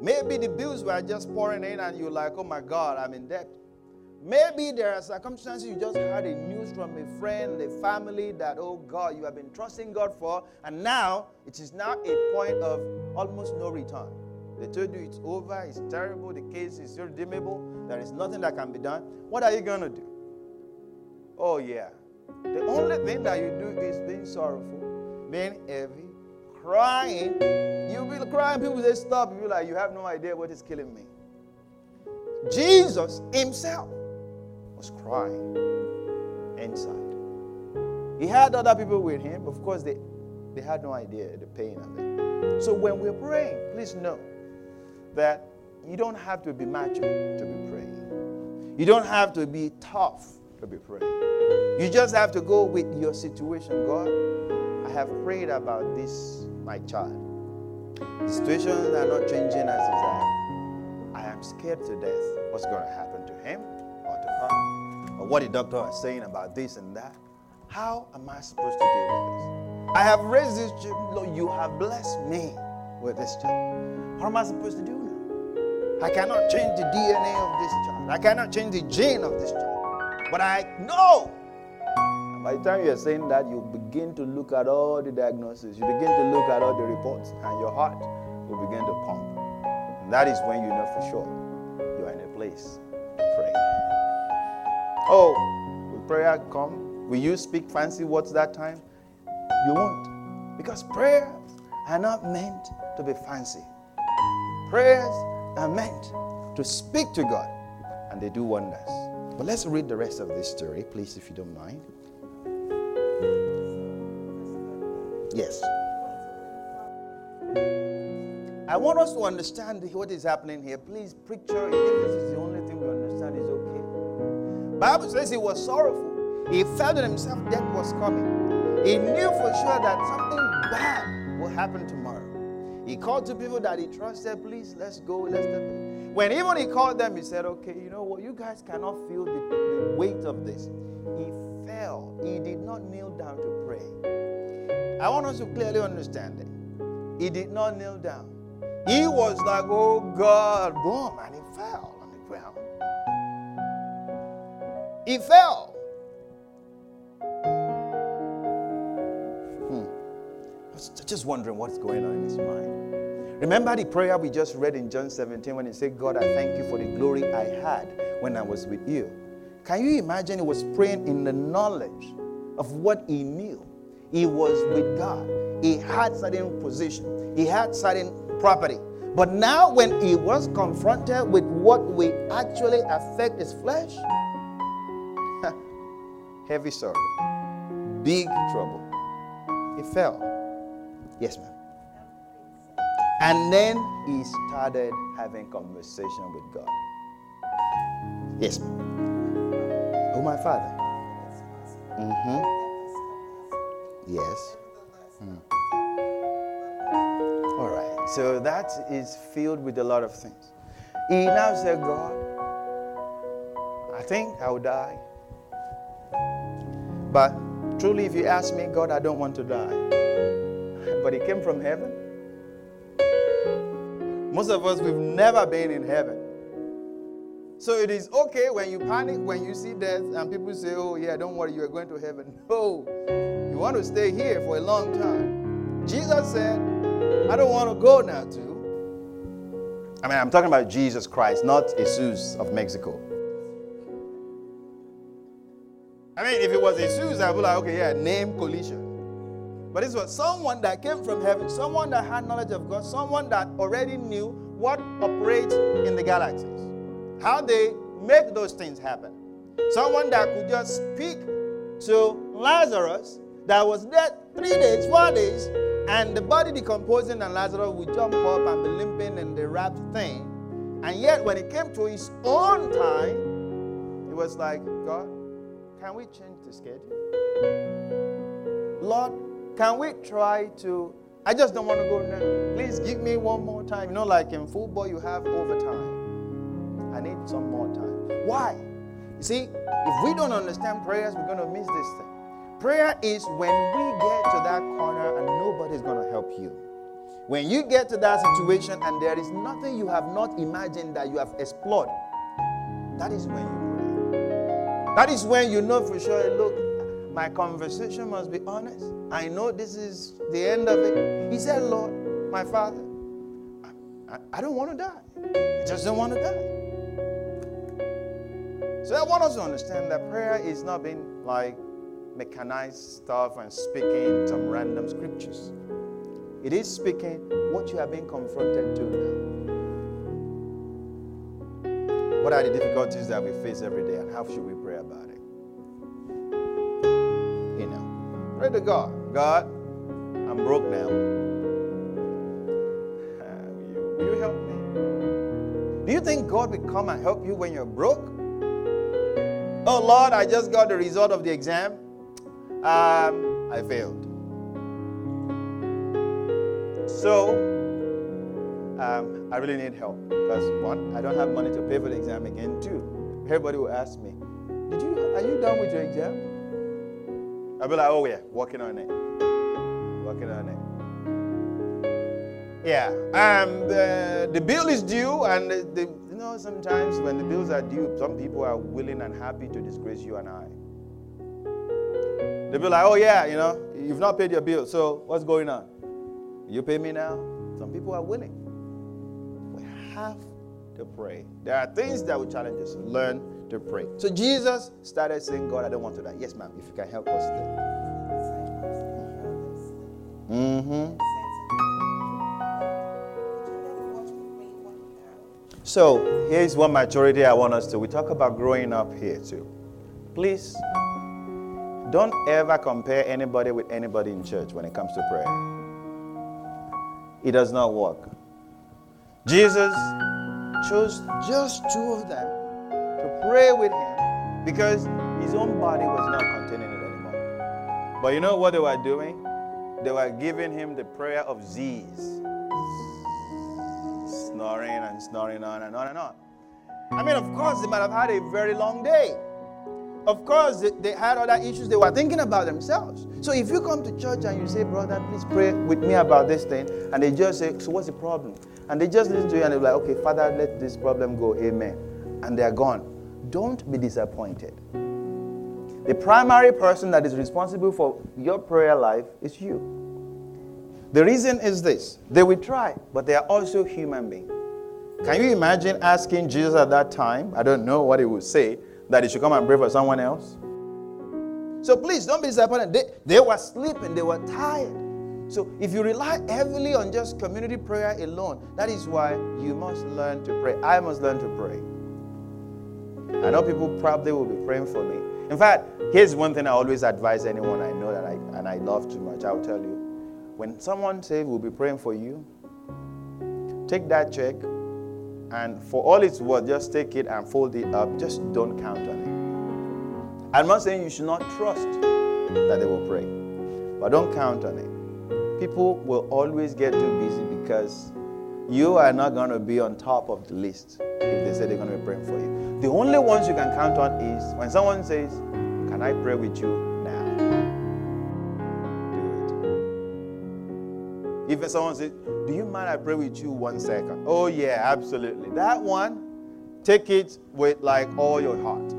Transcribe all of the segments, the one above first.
Maybe the bills were just pouring in and you're like, oh my God, I'm in debt. Maybe there are circumstances you just heard a news from a friend, a family that, oh God, you have been trusting God for, and now it is now a point of almost no return. They told you it's over, it's terrible, the case is irredeemable, there is nothing that can be done. What are you going to do? Oh, yeah. The only thing that you do is being sorrowful, being heavy, crying. You'll be crying, people say, Stop. You'll be like, You have no idea what is killing me. Jesus Himself was crying inside. He had other people with him. but Of course, they, they had no idea the pain of it. So when we're praying, please know that you don't have to be macho to be praying. You don't have to be tough to be praying. You just have to go with your situation. God, I have prayed about this, my child. The situations are not changing as desired. I am scared to death. What's going to happen to him or to her? Or what the doctor is saying about this and that. How am I supposed to deal with this? I have raised this child. Lord, you have blessed me with this child. What am I supposed to do now? I cannot change the DNA of this child. I cannot change the gene of this child. But I know. By the time you are saying that, you begin to look at all the diagnoses. You begin to look at all the reports, and your heart will begin to pump. And that is when you know for sure you are in a place to pray. Oh, will prayer come? Will you speak fancy words that time? You won't. Because prayers are not meant to be fancy. Prayers are meant to speak to God, and they do wonders. But let's read the rest of this story, please, if you don't mind. Yes. I want us to understand what is happening here. Please picture it. If this is the only thing we understand, is okay. Bible says he was sorrowful. He felt that himself death was coming. He knew for sure that something bad will happen tomorrow. He called to people that he trusted, please, let's go, let's step in. When even he called them, he said, okay, you know what, you guys cannot feel the, the weight of this. He fell. He did not kneel down to pray. I want us to clearly understand it. He did not kneel down. He was like, oh God, boom, and he fell on the ground. He fell. Hmm. I was just wondering what's going on in his mind. Remember the prayer we just read in John 17 when he said, God, I thank you for the glory I had when I was with you. Can you imagine he was praying in the knowledge of what he knew? He was with God. He had certain position. He had certain property. But now, when he was confronted with what will actually affect his flesh, heavy sorrow, big trouble. He fell. Yes, ma'am. And then he started having conversation with God. Yes, ma'am. Oh, my father. Mm-hmm. Yes. Mm. All right. So that is filled with a lot of things. He now said, God, I think I'll die. But truly, if you ask me, God, I don't want to die. But He came from heaven. Most of us, we've never been in heaven. So it is okay when you panic, when you see death, and people say, Oh, yeah, don't worry, you are going to heaven. No, want to stay here for a long time. Jesus said, I don't want to go now, too. I mean, I'm talking about Jesus Christ, not Jesus of Mexico. I mean, if it was Jesus, I'd be like, okay, yeah, name collision. But this was someone that came from heaven, someone that had knowledge of God, someone that already knew what operates in the galaxies, how they make those things happen. Someone that could just speak to Lazarus that was dead three days, four days, and the body decomposing, and Lazarus would jump up and be limping in the wrapped thing. And yet, when it came to his own time, he was like, God, can we change the schedule? Lord, can we try to? I just don't want to go now. Please give me one more time. You know, like in football, you have overtime. I need some more time. Why? You see, if we don't understand prayers, we're going to miss this thing. Prayer is when we get to that corner and nobody's going to help you. When you get to that situation and there is nothing you have not imagined that you have explored, that is when you pray. That is when you know for sure, look, my conversation must be honest. I know this is the end of it. He said, Lord, my Father, I, I don't want to die. I just don't want to die. So I want us to understand that prayer is not being like mechanized stuff and speaking some random scriptures. It is speaking what you have been confronted to now. What are the difficulties that we face every day and how should we pray about it? You know, pray to God. God, I'm broke now. will, you, help me? Do you think God will come and help you when you're broke? Oh Lord, I just got the result of the exam. Um, I failed. So, um, I really need help because one, I don't have money to pay for the exam again. Two, everybody will ask me, "Did you? Are you done with your exam?" I'll be like, "Oh yeah, working on it, working on it." Yeah, um, the, the bill is due, and the, the, you know sometimes when the bills are due, some people are willing and happy to disgrace you and I. They'll be like, "Oh yeah, you know, you've not paid your bill, so what's going on?" You pay me now? Some people are willing. We have to pray. There are things that will challenge us. Learn to pray. So Jesus started saying, God, I don't want to die. Yes, ma'am, if you can help us there. Mm-hmm. So here's one maturity I want us to. We talk about growing up here too. Please don't ever compare anybody with anybody in church when it comes to prayer it does not work. Jesus chose just two of them to pray with him because his own body was not containing it anymore. But you know what they were doing? They were giving him the prayer of Z's. Snoring and snoring on and on and on. I mean, of course, they might have had a very long day. Of course, they, had other issues they were thinking about themselves. So if you come to church and you say, Brother, please pray with me about this thing, and they just say, So what's the problem? And they just listen to you and they're like, Okay, Father, let this problem go. Amen. And they're gone. Don't be disappointed. The primary person that is responsible for your prayer life is you. The reason is this they will try, but they are also human beings. Can you imagine asking Jesus at that time? I don't know what he would say that he should come and pray for someone else? So please don't be disappointed. They, they were sleeping, they were tired. So if you rely heavily on just community prayer alone, that is why you must learn to pray. I must learn to pray. I know people probably will be praying for me. In fact, here's one thing I always advise anyone I know that I and I love too much. I'll tell you. When someone says we'll be praying for you, take that check and for all it's worth, just take it and fold it up. Just don't count on it. I'm not saying you should not trust that they will pray, but don't count on it. People will always get too busy because you are not going to be on top of the list if they say they're going to be praying for you. The only ones you can count on is when someone says, Can I pray with you If someone says, Do you mind I pray with you one second? Oh, yeah, absolutely. That one, take it with like all your heart.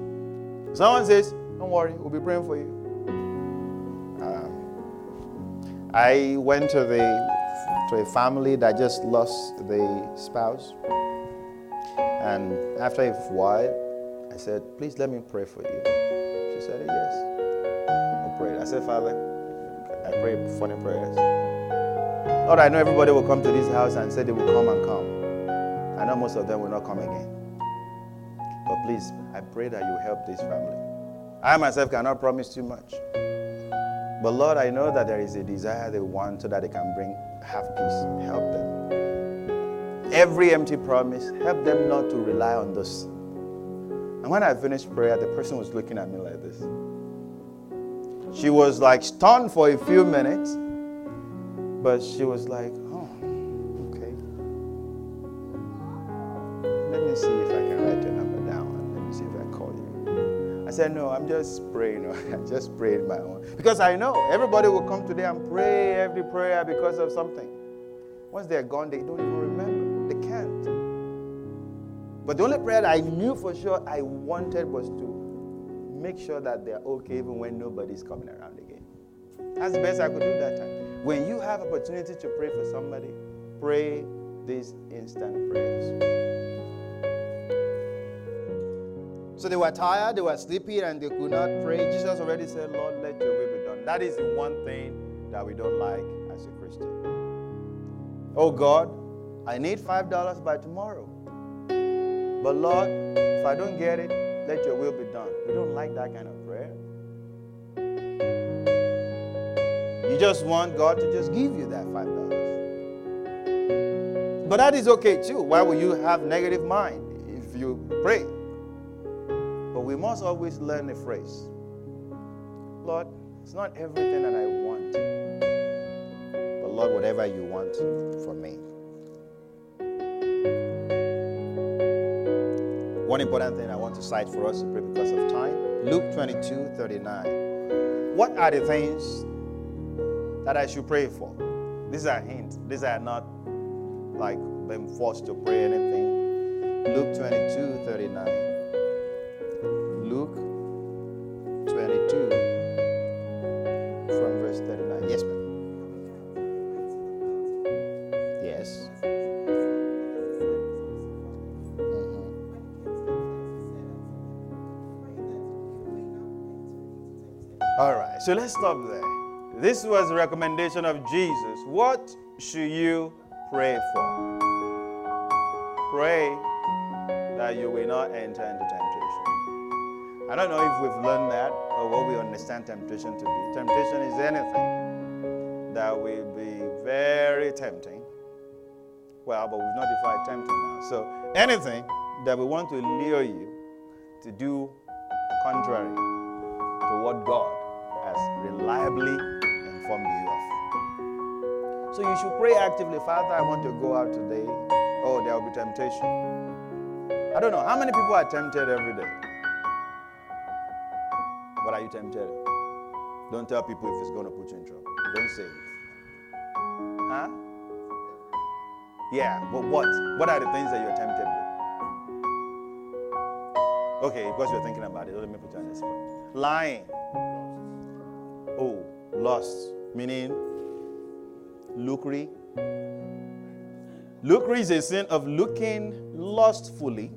Someone says, Don't worry, we'll be praying for you. Um, I went to the to a family that just lost the spouse. And after a while, I said, Please let me pray for you. She said, Yes. I prayed. I said, Father, I pray funny prayers. Lord, I know everybody will come to this house and say they will come and come. I know most of them will not come again. But please, I pray that you help this family. I myself cannot promise too much. But Lord, I know that there is a desire they want so that they can bring half peace. Help them. Every empty promise, help them not to rely on this. And when I finished prayer, the person was looking at me like this. She was like stunned for a few minutes. But she was like, oh, okay. Let me see if I can write your number down. Let me see if I call you. I said, no, I'm just praying. I just prayed my own. Because I know everybody will come today and pray every prayer because of something. Once they're gone, they don't even remember. They can't. But the only prayer I knew for sure I wanted was to make sure that they're okay even when nobody's coming around again. That's the best I could do that time. When you have opportunity to pray for somebody, pray these instant prayers. So they were tired, they were sleepy, and they could not pray. Jesus already said, Lord, let your will be done. That is the one thing that we don't like as a Christian. Oh God, I need $5 by tomorrow. But Lord, if I don't get it, let your will be done. We don't like that kind of You just want God to just give you that $5. But that is okay too. Why will you have negative mind if you pray? But we must always learn a phrase. Lord, it's not everything that I want. But Lord, whatever you want for me. One important thing I want to cite for us to pray because of time Luke 22 39. What are the things that I should pray for? These are hints. These are not like being forced to pray anything. Luke 22 39. Luke 22 from verse 39. Yes, ma'am. Yes. Mm-hmm. All right, so let's stop there. This was a recommendation of Jesus. What should you pray for? Pray that you will not enter into temptation. I don't know if we've learned that or what we understand temptation to be. Temptation is anything that will be very tempting. Well, but we've not defined tempting now. So anything that we want to lure you to do contrary to what God has reliably informed you of. So you should pray actively, Father, I want to go out today. Oh, there will be temptation. I don't know. How many people are tempted every day? But are you tempted? Don't tell people if it's going to put you in trouble. Don't say it. Huh? Yeah, but what? What are the things that you're tempted with? Okay, because you're thinking about it, let me put you on this point. Lying. Oh, lust, meaning lucre. Lucre is a sin of looking lustfully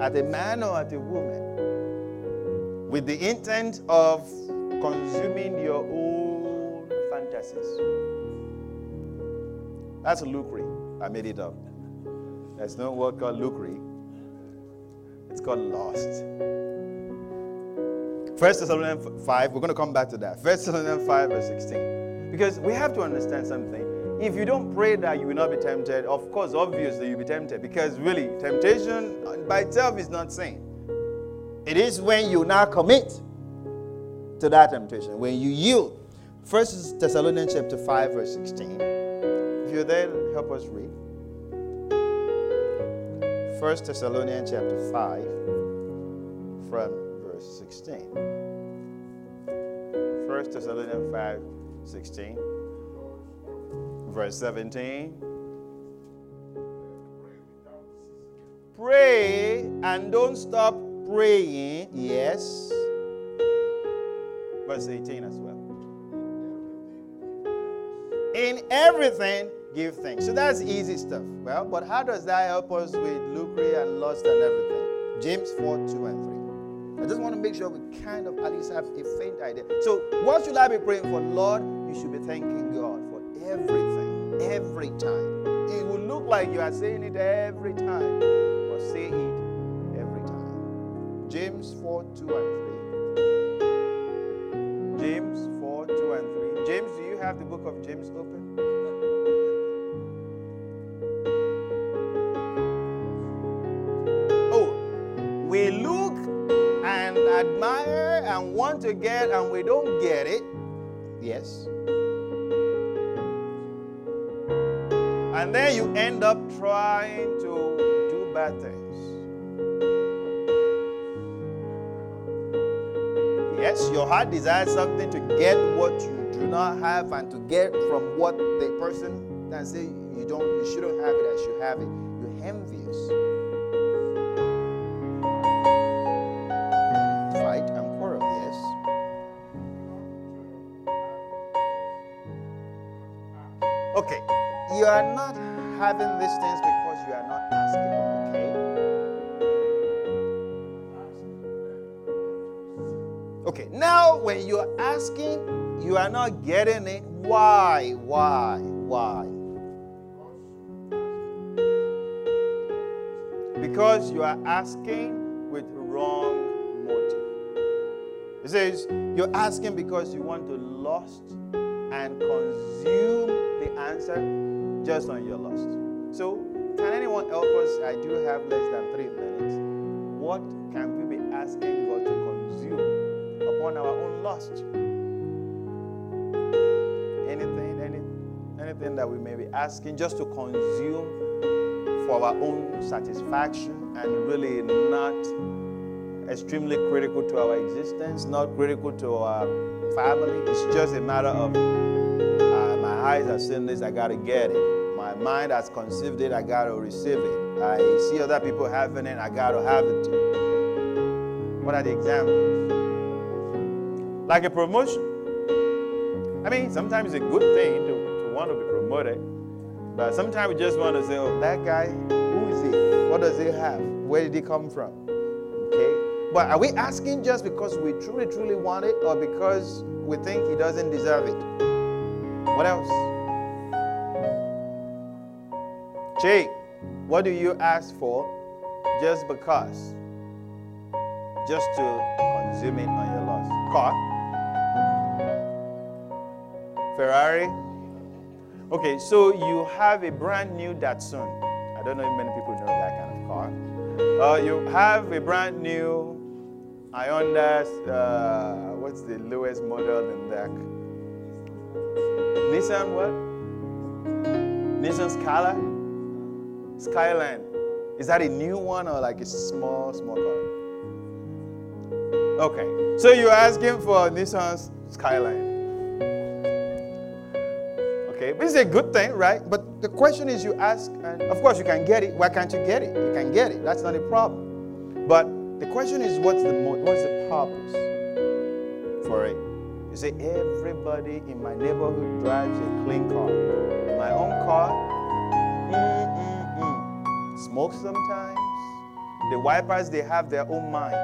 at a man or at a woman with the intent of consuming your own fantasies. That's lucre. I made it up. There's no word called lucre. It's called lust. First Thessalonians 5, we're going to come back to that. First Thessalonians 5, verse 16. Because we have to understand something. If you don't pray that you will not be tempted, of course, obviously you'll be tempted. Because really, temptation by itself is not sin. It is when you now commit to that temptation, when you yield. First Thessalonians chapter 5, verse 16. If you're there, help us read. First Thessalonians chapter 5, from verse 16. First Thessalonians 5, 16. Verse 17. Pray and don't stop praying. Yes. Verse 18 as well. In everything, give thanks. So that's easy stuff. Well, but how does that help us with lucre and lust and everything? James 4 2 and 3. I just want to make sure we kind of at least have a faint idea. So, what should I be praying for? Lord, you should be thanking God for everything, every time. It will look like you are saying it every time, but say it every time. James 4 2 and 3. James 4 2 and 3. James, do you have the book of James open? Want to get and we don't get it. Yes. And then you end up trying to do bad things. Yes, your heart desires something to get what you do not have and to get from what the person and say you don't, you shouldn't have it as you have it. Okay, you are not having these things because you are not asking, okay? Okay, now when you are asking, you are not getting it. Why? Why? Why? Because you are asking with wrong motive. It says you're asking because you want to lust and consume the answer just on your lust. So, can anyone help us? I do have less than three minutes. What can we be asking God to consume upon our own lust? Anything, any, anything that we may be asking just to consume for our own satisfaction and really not extremely critical to our existence, not critical to our family. It's just a matter of eyes have seen this, I gotta get it. My mind has conceived it, I gotta receive it. I see other people having it, I gotta have it too. What are the examples? Like a promotion. I mean, sometimes it's a good thing to, to want to be promoted. But sometimes we just want to say, oh, that guy, who is he? What does he have? Where did he come from? Okay? But are we asking just because we truly, truly want it or because we think he doesn't deserve it? What else? Jake, what do you ask for just because? Just to consume it on your loss? Car? Ferrari? Okay, so you have a brand new Datsun. I don't know if many people know that kind of car. Uh, you have a brand new Hyundai. Uh, what's the lowest model in that? Nissan what? Nissan Scala? Skyline. Is that a new one or like a small, small car? Okay, so you're asking for Nissan Skyline. Okay, this is a good thing, right? But the question is you ask, and of course you can get it. Why can't you get it? You can get it. That's not a problem. But the question is what's the what's the purpose for it? You say everybody in my neighborhood drives a clean car. My own car, mm-mm-mm. smokes sometimes. The wipers they have their own mind.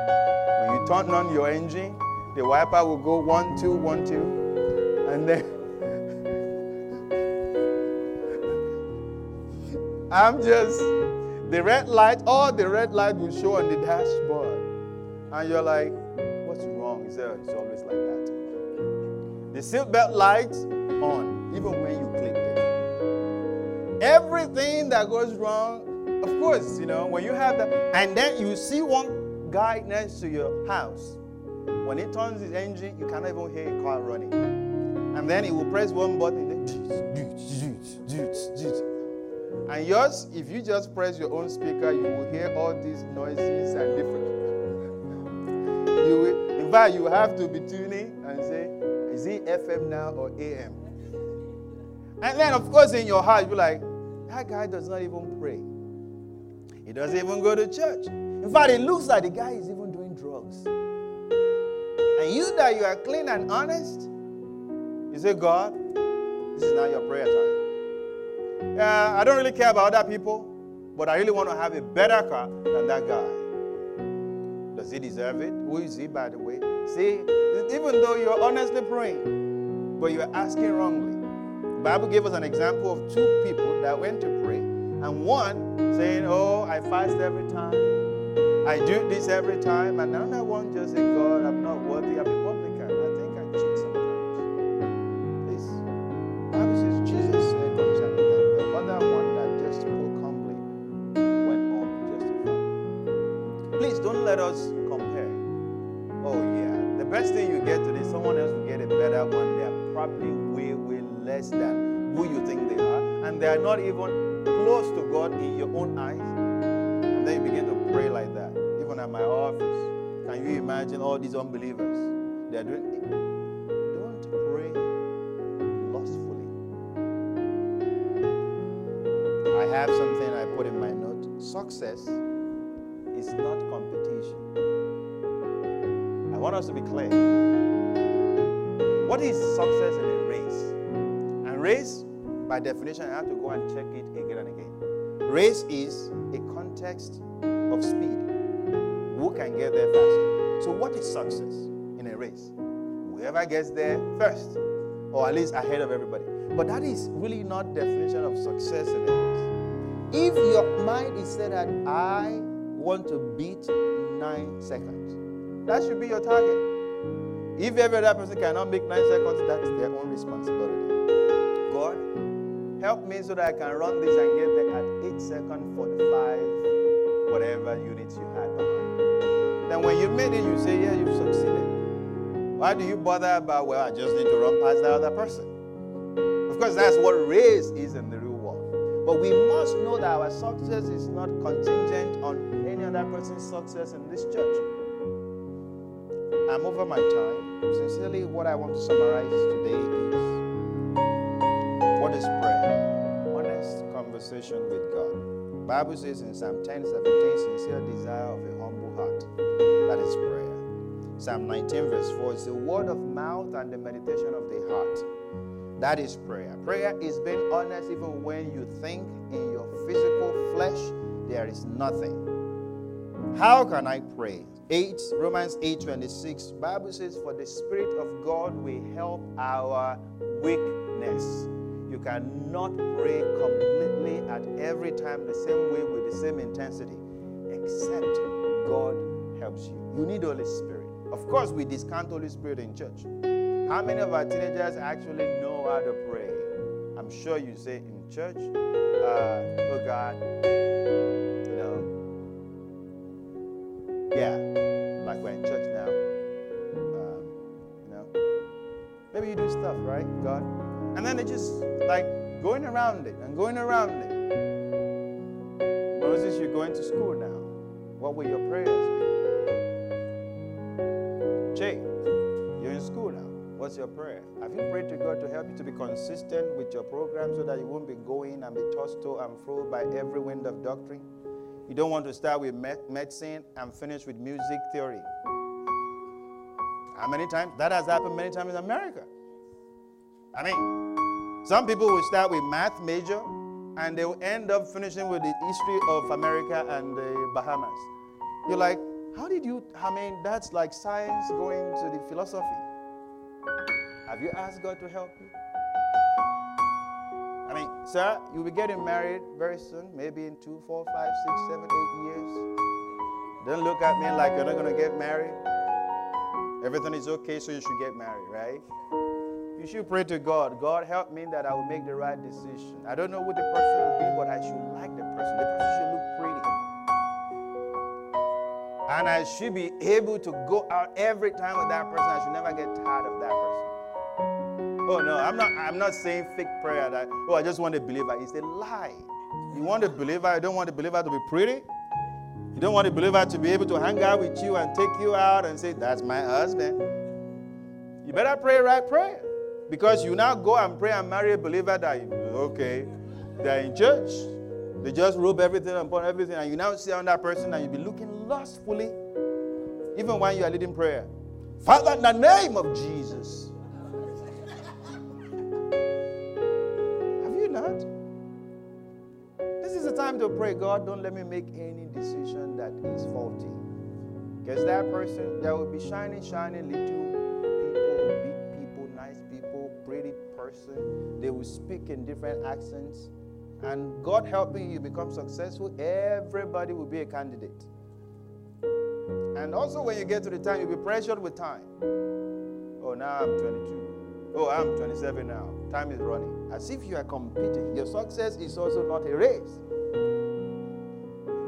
When you turn on your engine, the wiper will go one two one two, and then I'm just, the red light, all the red light will show on the dashboard. And you're like, what's wrong? Is there, it's always like that. The seatbelt lights on, even when you click it. Everything that goes wrong, of course, you know, when you have that, and then you see one guy next to your house. When he turns his engine, you cannot even hear a car running. And then he will press one button, and yours, if you just press your own speaker, you will hear all these noises and different. You will, in fact, you have to be tuning is FM now or AM? And then, of course, in your heart, you're like, that guy does not even pray. He doesn't even go to church. In fact, it looks like the guy is even doing drugs. And you that you are clean and honest, you say, God, this is not your prayer time. Yeah, I don't really care about other people, but I really want to have a better car than that guy. Does he deserve it? Who is he, by the way? See, even though you're honestly praying, but you're asking wrongly. The Bible gave us an example of two people that went to pray, and one saying, Oh, I fast every time, I do this every time, and another one just said, God, I'm are, not even close to God in your own eyes. And then you begin to pray like that. Even at my office, can you imagine all these unbelievers? They are doing. Don't pray lustfully. I have something I put in my note. Success is not competition. I want us to be clear. What is success in a race? And race, by definition, I have to go and check it again and again. Race is a context of speed. Who can get there faster? So, what is success in a race? Whoever gets there first, or at least ahead of everybody. But that is really not definition of success in a race. If your mind is set at I want to beat nine seconds, that should be your target. If every other person cannot make nine seconds, that's their own responsibility. God, help me so that I can run this and get there at 8 seconds 45, whatever units you had behind. Then when you made it, you say, Yeah, you've succeeded. Why do you bother about, well, I just need to run past the other person? Of course, that's what race is in the real world. But we must know that our success is not contingent on any other person's success in this church. I'm over my time. Sincerely, what I want to summarize today is what is prayer? Honest conversation with God. Bible says in Psalm 10 17, sincere desire of a humble heart. That is prayer. Psalm 19, verse 4 is the word of mouth and the meditation of the heart that is prayer. Prayer is being honest even when you think in your physical flesh there is nothing. How can I pray? 8 Romans 8:26 Bible says for the spirit of God will help our weakness. You cannot pray completely at every time the same way with the same intensity except God helps you. You need Holy Spirit. Of course, we discount Holy Spirit in church. How many of our teenagers actually know how to pray? I'm sure you say in church, uh, oh God, you know, yeah, like we're in church now. Um, you know, maybe you do stuff, right, God? And then they just like going around it and going around it. Moses, you're going to school now. What will your prayers be? Jay, you're in school now. What's your prayer? Have you prayed to God to help you to be consistent with your program so that you won't be going and be tossed to and fro by every wind of doctrine? You don't want to start with medicine and finish with music theory. How many times? That has happened many times in America. I mean, some people will start with math major and they will end up finishing with the history of America and the Bahamas. You're like, how did you? I mean, that's like science going to the philosophy. Have you asked God to help you? I mean, sir, you'll be getting married very soon, maybe in two, four, five, six, seven, eight years. Don't look at me like you're not going to get married. Everything is okay, so you should get married, right? You should pray to God. God, help me that I will make the right decision. I don't know who the person will be, but I should like the person. The person should look pretty. And I should be able to go out every time with that person. I should never get tired of that person. Oh no, I'm not I'm not saying fake prayer that oh I just want a believer. It's a lie. You want a believer, you don't want a believer to be pretty. You don't want a believer to be able to hang out with you and take you out and say, That's my husband. You better pray right prayer. Because you now go and pray and marry a believer that okay, they're in church. They just robe everything upon everything, and you now see on that person and you be looking lustfully, even when you are leading prayer. Father, in the name of Jesus. Have you not? This is the time to pray, God, don't let me make any decision that is faulty. Because that person, there will be shining, shining little They will speak in different accents. And God helping you become successful, everybody will be a candidate. And also, when you get to the time, you'll be pressured with time. Oh, now I'm 22. Oh, I'm 27 now. Time is running. As if you are competing. Your success is also not a race.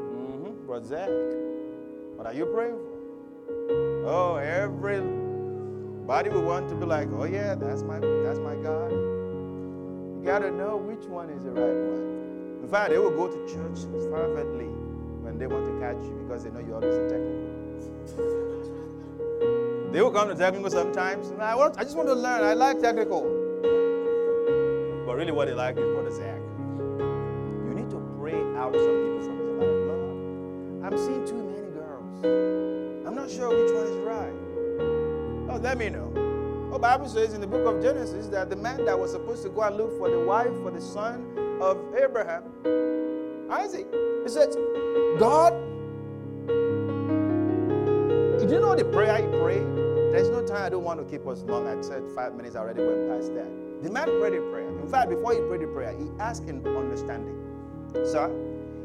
Mm-hmm. Brother Zach. What are you praying for? Oh, everybody will want to be like, oh yeah, that's my that's my God got to know which one is the right one. In fact, they will go to church fervently when they want to catch you because they know you're always in technical. they will come to technical sometimes. I, want, I just want to learn. I like technical. But really, what they like is what is act. You need to pray out some people from your life. Lord, I'm seeing too many girls. I'm not sure which one is right. Oh, let me know. The Bible says in the book of Genesis that the man that was supposed to go and look for the wife for the son of Abraham, Isaac, he said, God, did you know the prayer he prayed? There's no time, I don't want to keep us long. I said five minutes already went past that. The man prayed a prayer. In fact, before he prayed the prayer, he asked in understanding, Sir,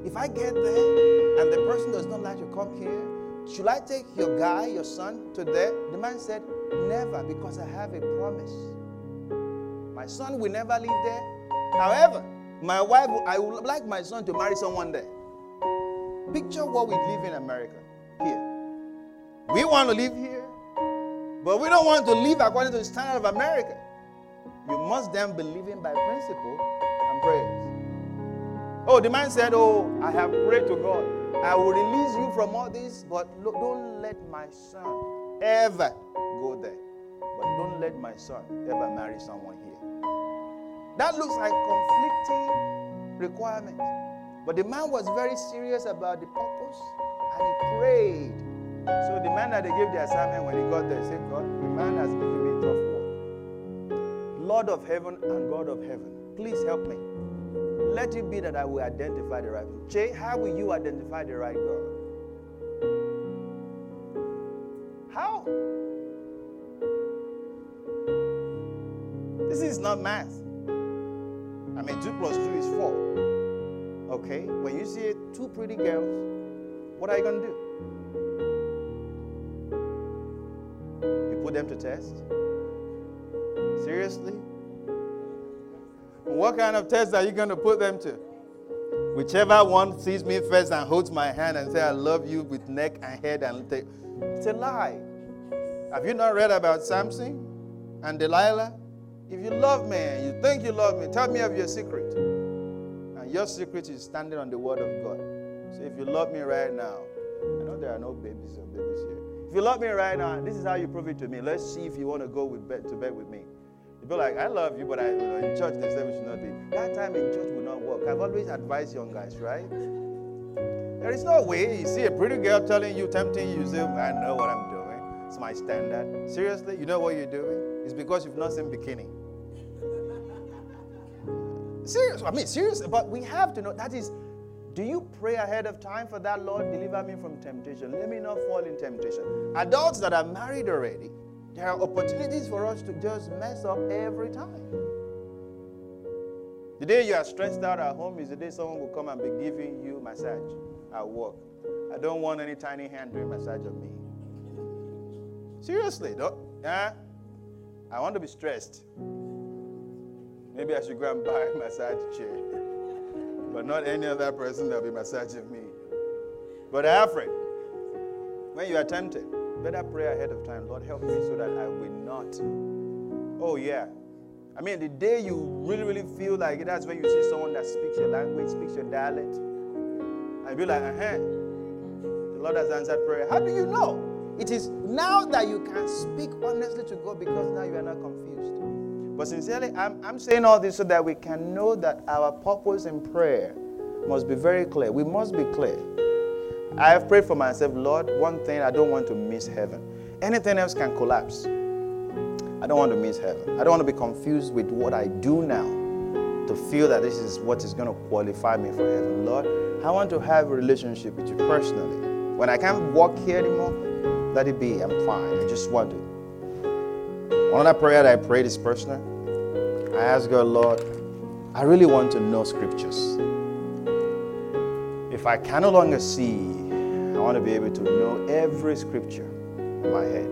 if I get there and the person does not like to come here, should I take your guy, your son, to there? The man said, Never, because I have a promise. My son will never live there. However, my wife, I would like my son to marry someone there. Picture what we live in America here. We want to live here, but we don't want to live according to the standard of America. You must then be living by principle and prayers. Oh, the man said, Oh, I have prayed to God. I will release you from all this, but look, don't let my son ever go there. But don't let my son ever marry someone here. That looks like conflicting requirements. But the man was very serious about the purpose and he prayed. So the man that they gave the assignment when he got there said, God, the man has given me tough work. Lord of heaven and God of heaven, please help me. Let it be that I will identify the right one. Jay, how will you identify the right God? How? This is not math. I mean, 2 plus 2 is 4. Okay? When you see two pretty girls, what are you going to do? You put them to test? Seriously? What kind of test are you going to put them to? Whichever one sees me first and holds my hand and says, I love you with neck and head and take. It's a lie. Have you not read about Samson and Delilah? If you love me and you think you love me, tell me of your secret. And your secret is standing on the word of God. So if you love me right now, I know there are no babies or babies here. If you love me right now, this is how you prove it to me. Let's see if you want to go with bed, to bed with me. You be like, I love you, but I, you know, in church they say we should not be. That time in church will not work. I've always advised young guys, right? There is no way you see a pretty girl telling you, tempting you, you say, I know what I'm doing. It's my standard. Seriously, you know what you're doing? It's because you've not seen bikini. Serious, I mean, seriously, but we have to know that is, do you pray ahead of time for that, Lord? Deliver me from temptation. Let me not fall in temptation. Adults that are married already, there are opportunities for us to just mess up every time. The day you are stressed out at home is the day someone will come and be giving you massage at work. I don't want any tiny hand doing massage on me. Seriously, don't, yeah? Eh? I want to be stressed. Maybe I should go and buy a massage chair. But not any other person that will be massaging me. But Alfred, when you are tempted, better pray ahead of time. Lord, help me so that I will not. Oh, yeah. I mean, the day you really, really feel like it, that's when you see someone that speaks your language, speaks your dialect. And be like, uh huh. The Lord has answered prayer. How do you know? It is now that you can speak honestly to God because now you are not confused. But sincerely, I'm, I'm saying all this so that we can know that our purpose in prayer must be very clear. We must be clear. I have prayed for myself, Lord, one thing, I don't want to miss heaven. Anything else can collapse. I don't want to miss heaven. I don't want to be confused with what I do now to feel that this is what is going to qualify me for heaven. Lord, I want to have a relationship with you personally. When I can't walk here anymore, let it be. I'm fine. I just want to. One other prayer that I prayed is personal. I ask God, Lord, I really want to know scriptures. If I can no longer see, I want to be able to know every scripture in my head.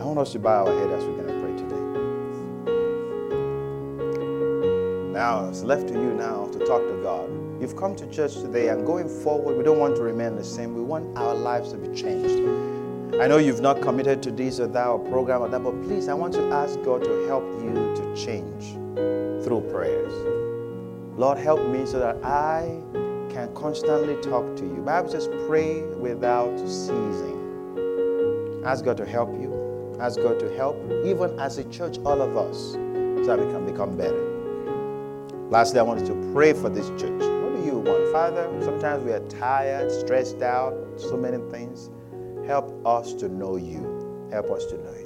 I want us to bow our head as we're going to pray today. Now, it's left to you now to talk to God. You've come to church today, and going forward, we don't want to remain the same. We want our lives to be changed. I know you've not committed to this or that or program or that, but please, I want to ask God to help you to change through prayers. Lord, help me so that I can constantly talk to you. Bible says, pray without ceasing. Ask God to help you. Ask God to help, even as a church, all of us, so that we can become better. Lastly, I want to pray for this church. What do you want? Father, sometimes we are tired, stressed out, so many things. Help us to know you. Help us to know you.